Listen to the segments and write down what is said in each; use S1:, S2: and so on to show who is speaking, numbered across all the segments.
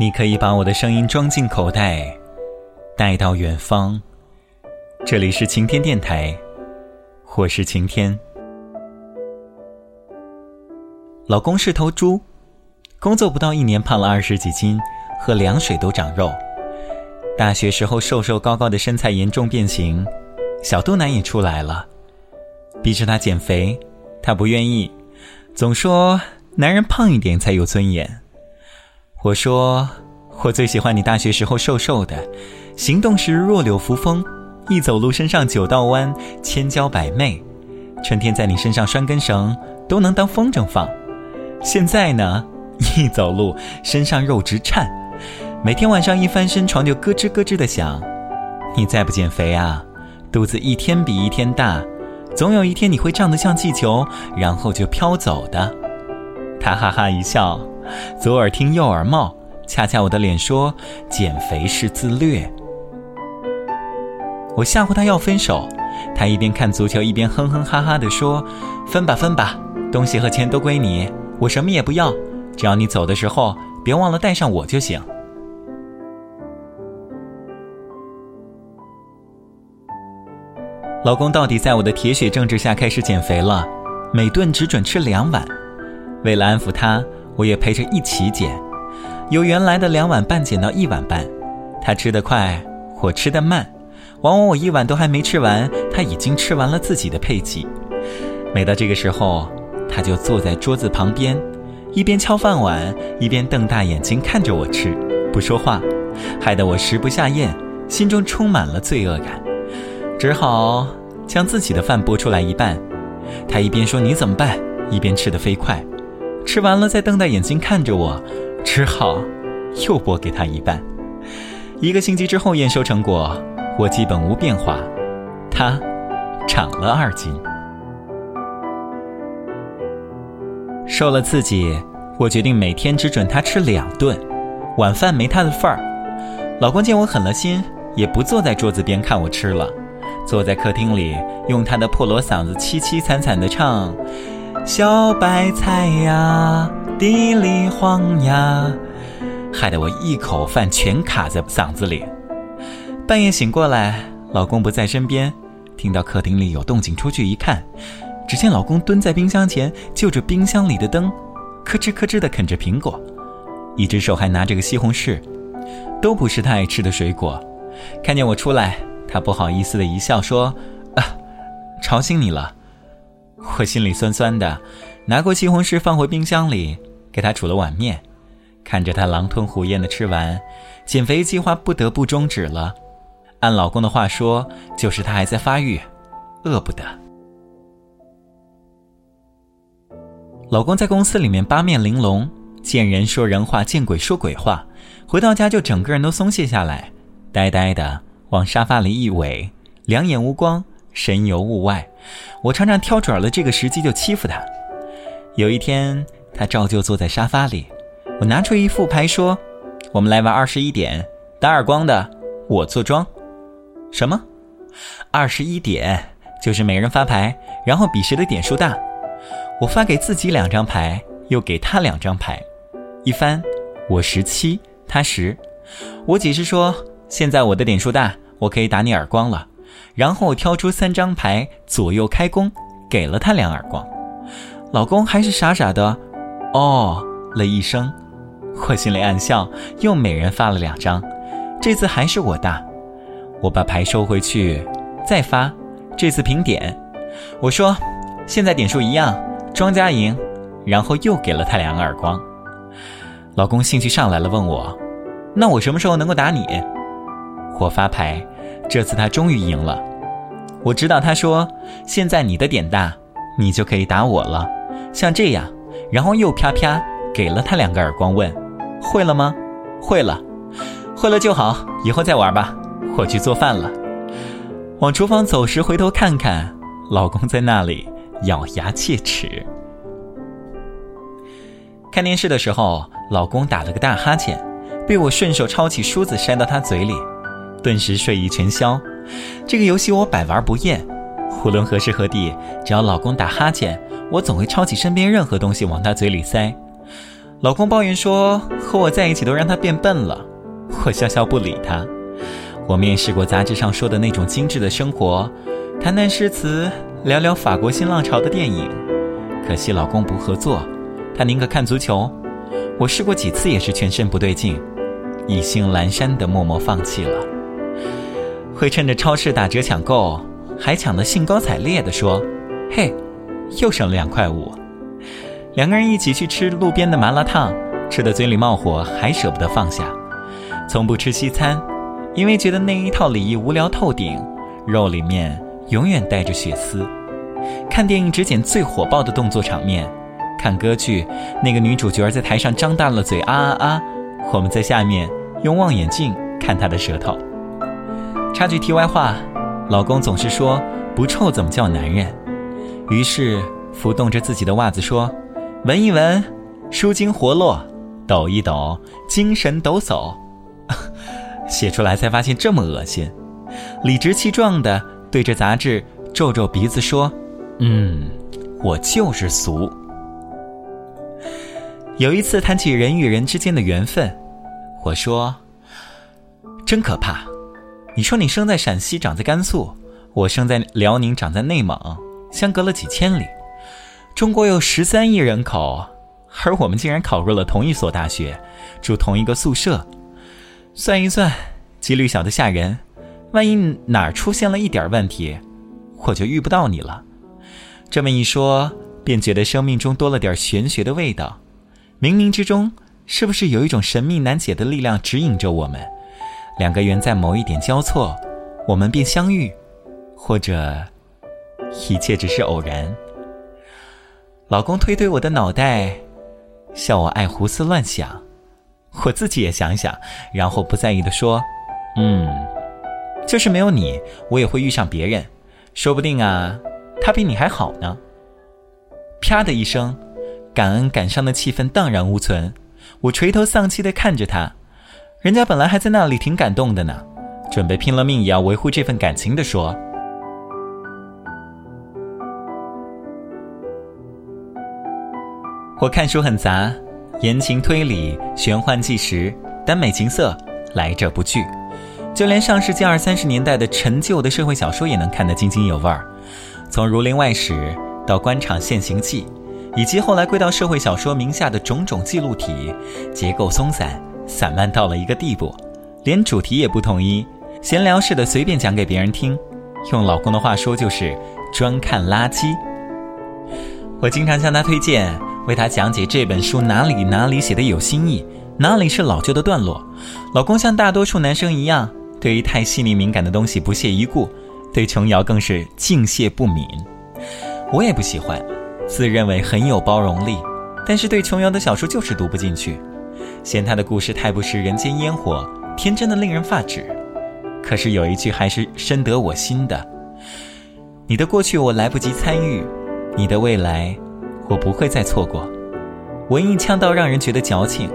S1: 你可以把我的声音装进口袋，带到远方。这里是晴天电台，我是晴天。老公是头猪，工作不到一年胖了二十几斤，喝凉水都长肉。大学时候瘦瘦高高的身材严重变形，小肚腩也出来了，逼着他减肥，他不愿意，总说男人胖一点才有尊严。我说，我最喜欢你大学时候瘦瘦的，行动时弱柳扶风，一走路身上九道弯，千娇百媚。春天在你身上拴根绳，都能当风筝放。现在呢，一走路身上肉直颤，每天晚上一翻身，床就咯吱咯吱的响。你再不减肥啊，肚子一天比一天大，总有一天你会胀得像气球，然后就飘走的。他哈哈一笑。左耳听右耳冒，恰恰我的脸说减肥是自虐。我吓唬他要分手，他一边看足球一边哼哼哈哈地说：“分吧分吧，东西和钱都归你，我什么也不要，只要你走的时候别忘了带上我就行。”老公到底在我的铁血政治下开始减肥了，每顿只准吃两碗。为了安抚他。我也陪着一起捡，由原来的两碗半减到一碗半。他吃得快，我吃得慢，往往我一碗都还没吃完，他已经吃完了自己的配给。每到这个时候，他就坐在桌子旁边，一边敲饭碗，一边瞪大眼睛看着我吃，不说话，害得我食不下咽，心中充满了罪恶感，只好将自己的饭拨出来一半。他一边说你怎么办，一边吃得飞快。吃完了，再瞪大眼睛看着我，只好又拨给他一半。一个星期之后验收成果，我基本无变化，他长了二斤。受了刺激，我决定每天只准他吃两顿，晚饭没他的份儿。老公见我狠了心，也不坐在桌子边看我吃了，坐在客厅里，用他的破锣嗓子凄凄惨惨地唱。小白菜呀，地里黄呀，害得我一口饭全卡在嗓子里。半夜醒过来，老公不在身边，听到客厅里有动静，出去一看，只见老公蹲在冰箱前，就着冰箱里的灯，咯吱咯吱的啃着苹果，一只手还拿着个西红柿，都不是他爱吃的水果。看见我出来，他不好意思的一笑，说：“啊，吵醒你了。”我心里酸酸的，拿过西红柿放回冰箱里，给他煮了碗面，看着他狼吞虎咽的吃完，减肥计划不得不终止了。按老公的话说，就是他还在发育，饿不得。老公在公司里面八面玲珑，见人说人话，见鬼说鬼话，回到家就整个人都松懈下来，呆呆的往沙发里一偎，两眼无光。神游物外，我常常挑准了这个时机就欺负他。有一天，他照旧坐在沙发里，我拿出一副牌说：“我们来玩二十一点，打耳光的我坐庄。”什么？二十一点就是每人发牌，然后比谁的点数大。我发给自己两张牌，又给他两张牌，一翻，我十七，他十。我解释说：“现在我的点数大，我可以打你耳光了。”然后我挑出三张牌，左右开弓，给了他两耳光。老公还是傻傻的，哦了一声。我心里暗笑，又每人发了两张，这次还是我大。我把牌收回去，再发，这次平点。我说，现在点数一样，庄家赢。然后又给了他两个耳光。老公兴趣上来了，问我，那我什么时候能够打你？我发牌。这次他终于赢了，我知道他说现在你的点大，你就可以打我了，像这样，然后又啪啪给了他两个耳光，问会了吗？会了，会了就好，以后再玩吧。我去做饭了，往厨房走时回头看看，老公在那里咬牙切齿。看电视的时候，老公打了个大哈欠，被我顺手抄起梳子塞到他嘴里。顿时睡意全消，这个游戏我百玩不厌。无论何时何地，只要老公打哈欠，我总会抄起身边任何东西往他嘴里塞。老公抱怨说和我在一起都让他变笨了，我笑笑不理他。我面试过杂志上说的那种精致的生活，谈谈诗词，聊聊法国新浪潮的电影。可惜老公不合作，他宁可看足球。我试过几次，也是全身不对劲，意兴阑珊的默默放弃了。会趁着超市打折抢购，还抢得兴高采烈地说：“嘿，又省了两块五。”两个人一起去吃路边的麻辣烫，吃的嘴里冒火，还舍不得放下。从不吃西餐。因为觉得那一套礼仪无聊透顶，肉里面永远带着血丝。看电影只剪最火爆的动作场面，看歌剧那个女主角在台上张大了嘴啊啊啊，我们在下面用望远镜看她的舌头。插句题外话，老公总是说不臭怎么叫男人，于是浮动着自己的袜子说，闻一闻，舒筋活络，抖一抖，精神抖擞。写出来才发现这么恶心，理直气壮地对着杂志皱皱鼻子说：“嗯，我就是俗。”有一次谈起人与人之间的缘分，我说：“真可怕！你说你生在陕西，长在甘肃，我生在辽宁，长在内蒙，相隔了几千里。中国有十三亿人口，而我们竟然考入了同一所大学，住同一个宿舍。”算一算，几率小的吓人。万一哪儿出现了一点问题，我就遇不到你了。这么一说，便觉得生命中多了点玄学的味道。冥冥之中，是不是有一种神秘难解的力量指引着我们？两个缘在某一点交错，我们便相遇，或者一切只是偶然。老公推推我的脑袋，笑我爱胡思乱想。我自己也想想，然后不在意的说：“嗯，就是没有你，我也会遇上别人，说不定啊，他比你还好呢。”啪的一声，感恩感伤的气氛荡然无存。我垂头丧气的看着他，人家本来还在那里挺感动的呢，准备拼了命也要维护这份感情的说：“我看书很杂。”言情推理、玄幻纪实、耽美情色，来者不拒。就连上世纪二三十年代的陈旧的社会小说也能看得津津有味儿。从《儒林外史》到《官场现形记》，以及后来归到社会小说名下的种种记录体，结构松散、散漫到了一个地步，连主题也不统一，闲聊似的随便讲给别人听。用老公的话说，就是专看垃圾。我经常向他推荐。为他讲解这本书哪里哪里写的有新意，哪里是老旧的段落。老公像大多数男生一样，对于太细腻敏感的东西不屑一顾，对琼瑶更是敬谢不敏。我也不喜欢，自认为很有包容力，但是对琼瑶的小说就是读不进去，嫌他的故事太不食人间烟火，天真的令人发指。可是有一句还是深得我心的：你的过去我来不及参与，你的未来。我不会再错过。文艺腔到让人觉得矫情，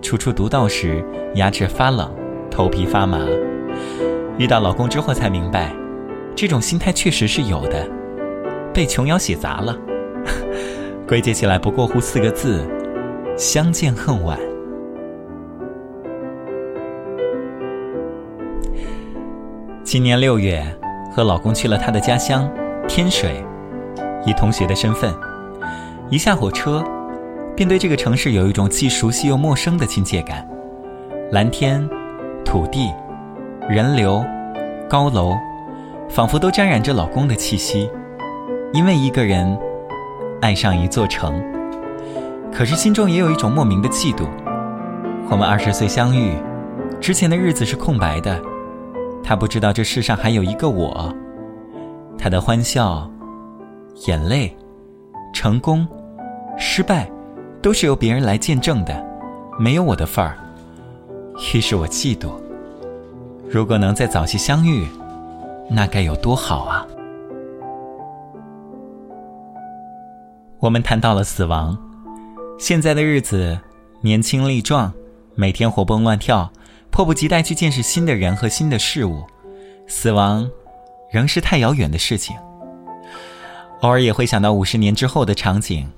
S1: 初初读到时牙齿发冷，头皮发麻。遇到老公之后才明白，这种心态确实是有的，被琼瑶写砸了。归结起来不过乎四个字：相见恨晚。今年六月，和老公去了他的家乡天水，以同学的身份。一下火车，便对这个城市有一种既熟悉又陌生的亲切感。蓝天、土地、人流、高楼，仿佛都沾染着老公的气息。因为一个人爱上一座城，可是心中也有一种莫名的嫉妒。我们二十岁相遇，之前的日子是空白的，他不知道这世上还有一个我。他的欢笑、眼泪、成功。失败，都是由别人来见证的，没有我的份儿。于是我嫉妒。如果能在早期相遇，那该有多好啊！我们谈到了死亡。现在的日子，年轻力壮，每天活蹦乱跳，迫不及待去见识新的人和新的事物。死亡，仍是太遥远的事情。偶尔也会想到五十年之后的场景。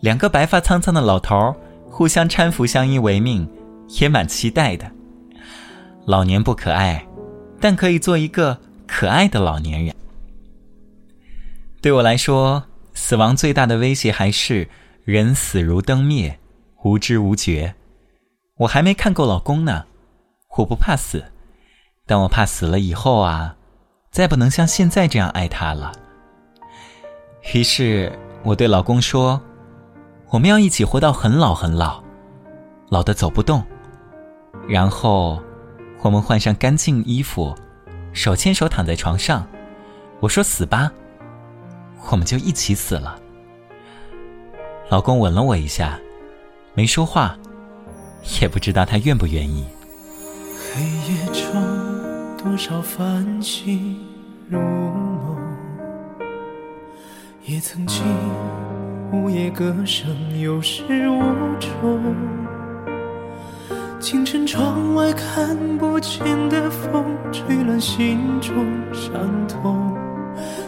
S1: 两个白发苍苍的老头互相搀扶，相依为命，也蛮期待的。老年不可爱，但可以做一个可爱的老年人。对我来说，死亡最大的威胁还是人死如灯灭，无知无觉。我还没看够老公呢，我不怕死，但我怕死了以后啊，再不能像现在这样爱他了。于是我对老公说。我们要一起活到很老很老，老的走不动。然后，我们换上干净衣服，手牵手躺在床上。我说：“死吧，我们就一起死了。”老公吻了我一下，没说话，也不知道他愿不愿意。
S2: 黑夜中，多少繁星如梦，也曾经。午夜歌声有始无终，清晨窗外看不见的风，吹乱心中伤痛。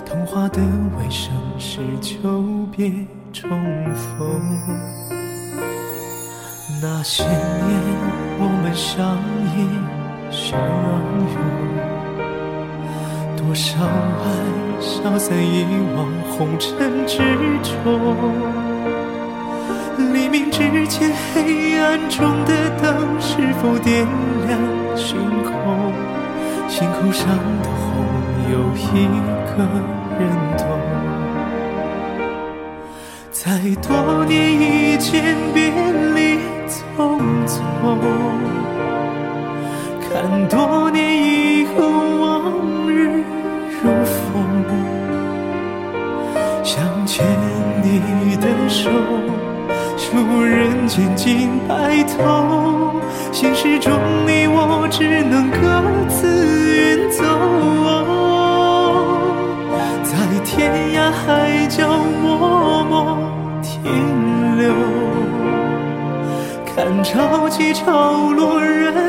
S2: 童话的尾声是久别重逢。那些年我们相依相拥，多少爱。消散遗忘红尘之中，黎明之前黑暗中的灯是否点亮星空？星空上的红有一个人懂。在多年以前别离匆匆，看多年以后往日如风。想牵你的手，数人间尽白头。现实中你我只能各自远走，在天涯海角默默停留，看潮起潮落，人。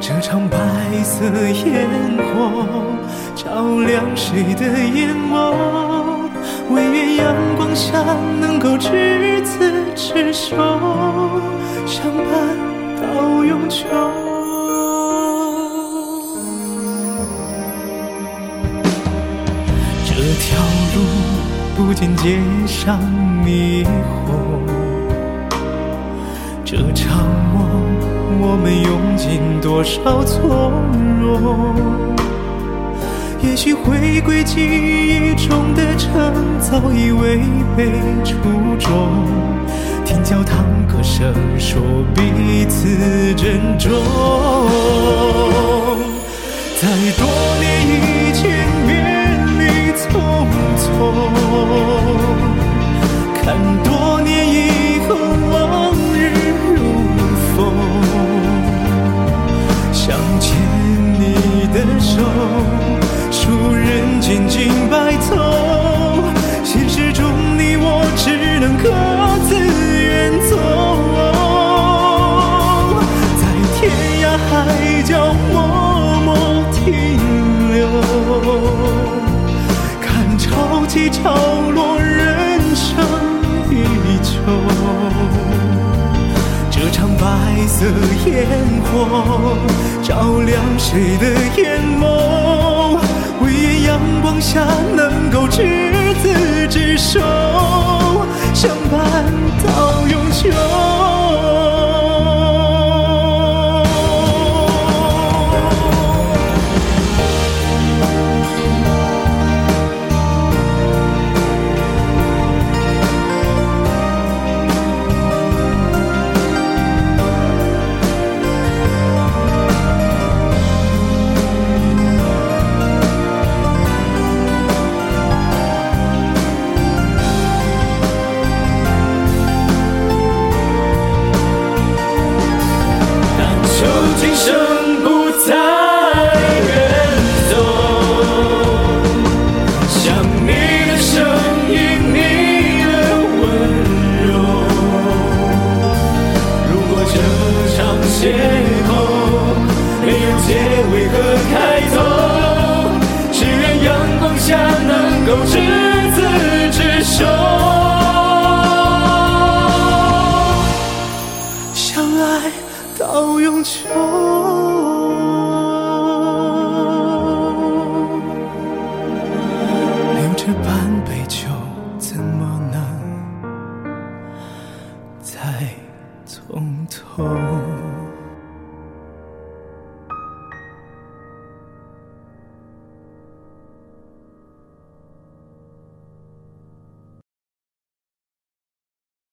S2: 这场白色烟火。照亮谁的眼眸？唯愿阳光下能够执子之手，相伴到永久。这条路不见街上霓虹，这场我们用尽多少从容？也许回归记忆中的城，早已违背初衷。听教堂歌声，说彼此珍重。海角默默停留，看潮起潮落，人生依旧。这场白色烟火，照亮谁的眼眸？唯愿阳光下能够执子之手，相伴到永久。到永久。